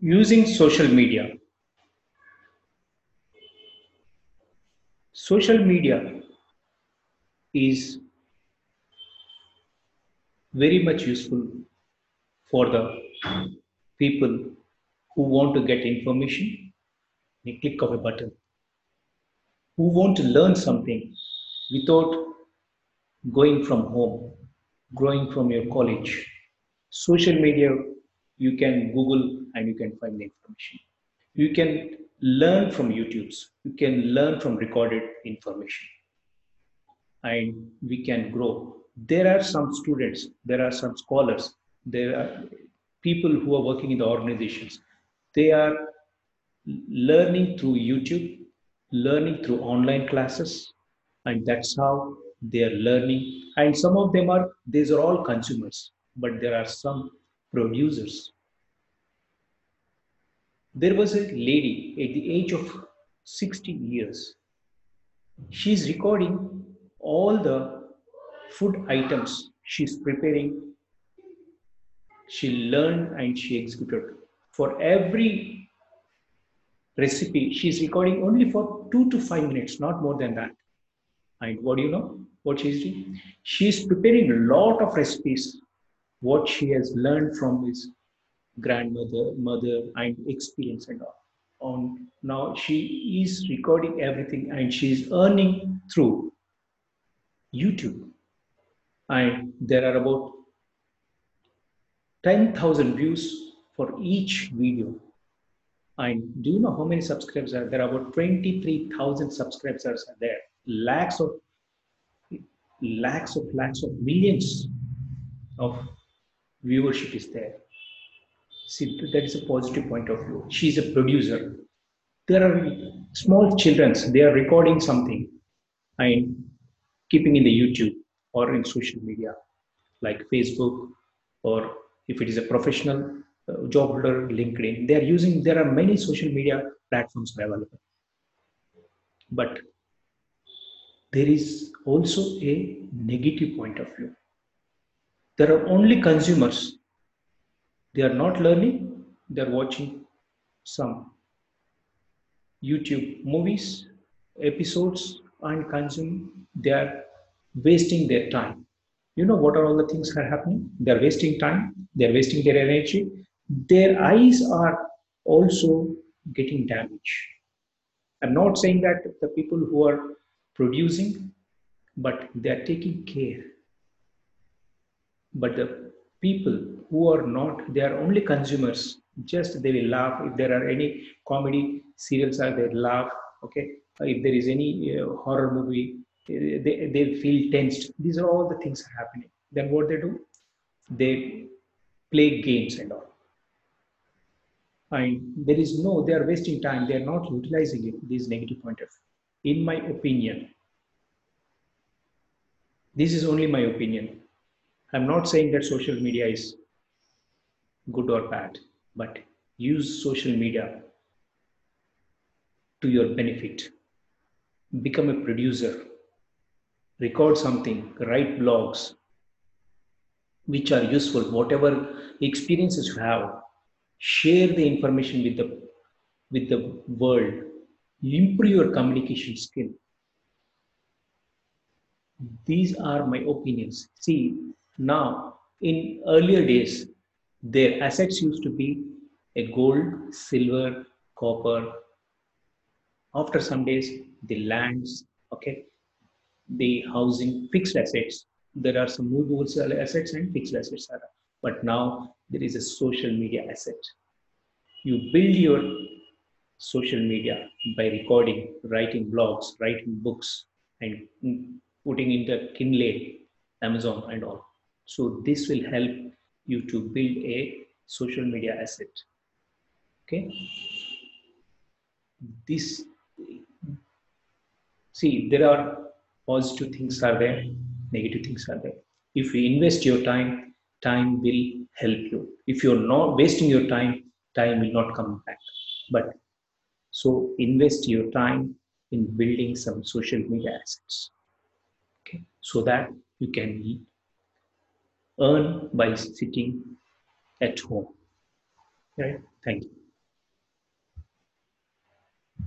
using social media. Social media is very much useful for the people who want to get information in a click of a button, who want to learn something without going from home, going from your college. Social media, you can Google and you can find the information. You can learn from YouTube's, you can learn from recorded information. And we can grow. There are some students, there are some scholars, there are people who are working in the organizations. They are learning through YouTube, learning through online classes, and that's how they are learning. And some of them are, these are all consumers, but there are some producers. There was a lady at the age of 60 years. She's recording all the food items she's preparing. She learned and she executed. For every recipe, she's recording only for two to five minutes, not more than that. And what do you know? What she's doing? She's preparing a lot of recipes, what she has learned from his grandmother, mother, and experience and all. On now she is recording everything and she's earning through YouTube. And there are about 10,000 views for each video. And do you know how many subscribers are there? Are about 23,000 subscribers are there. Lakhs of lakhs of lakhs of millions of viewership is there. See, that is a positive point of view. She's a producer. There are small children, they are recording something and keeping in the YouTube or in social media like Facebook or if it is a professional uh, job holder, LinkedIn. They are using, there are many social media platforms available. But there is also a negative point of view. There are only consumers. They are not learning, they are watching some YouTube movies, episodes, and consuming. They are wasting their time. You know what are all the things are happening? They are wasting time, they are wasting their energy. Their eyes are also getting damaged. I'm not saying that the people who are producing, but they are taking care. But the people who are not, they are only consumers. Just they will laugh if there are any comedy serials are they laugh. Okay, if there is any uh, horror movie, they they feel tensed. These are all the things are happening. Then what they do? They play games and all. And there is no, they are wasting time. They are not utilizing it. This negative point of view. In my opinion, this is only my opinion. I'm not saying that social media is good or bad, but use social media to your benefit. Become a producer, record something, write blogs which are useful, whatever experiences you have, share the information with the with the world, improve your communication skill. These are my opinions. See, now in earlier days, their assets used to be a gold, silver, copper. After some days, the lands, okay, the housing, fixed assets. There are some movable assets and fixed assets. are. But now there is a social media asset. You build your social media by recording, writing blogs, writing books, and putting in the Kindle, Amazon, and all. So this will help you to build a social media asset. Okay. This see there are positive things are there, negative things are there. If you invest your time, time will help you. If you're not wasting your time, time will not come back. But so invest your time in building some social media assets. Okay, so that you can earn by sitting at home. Right? Thank you.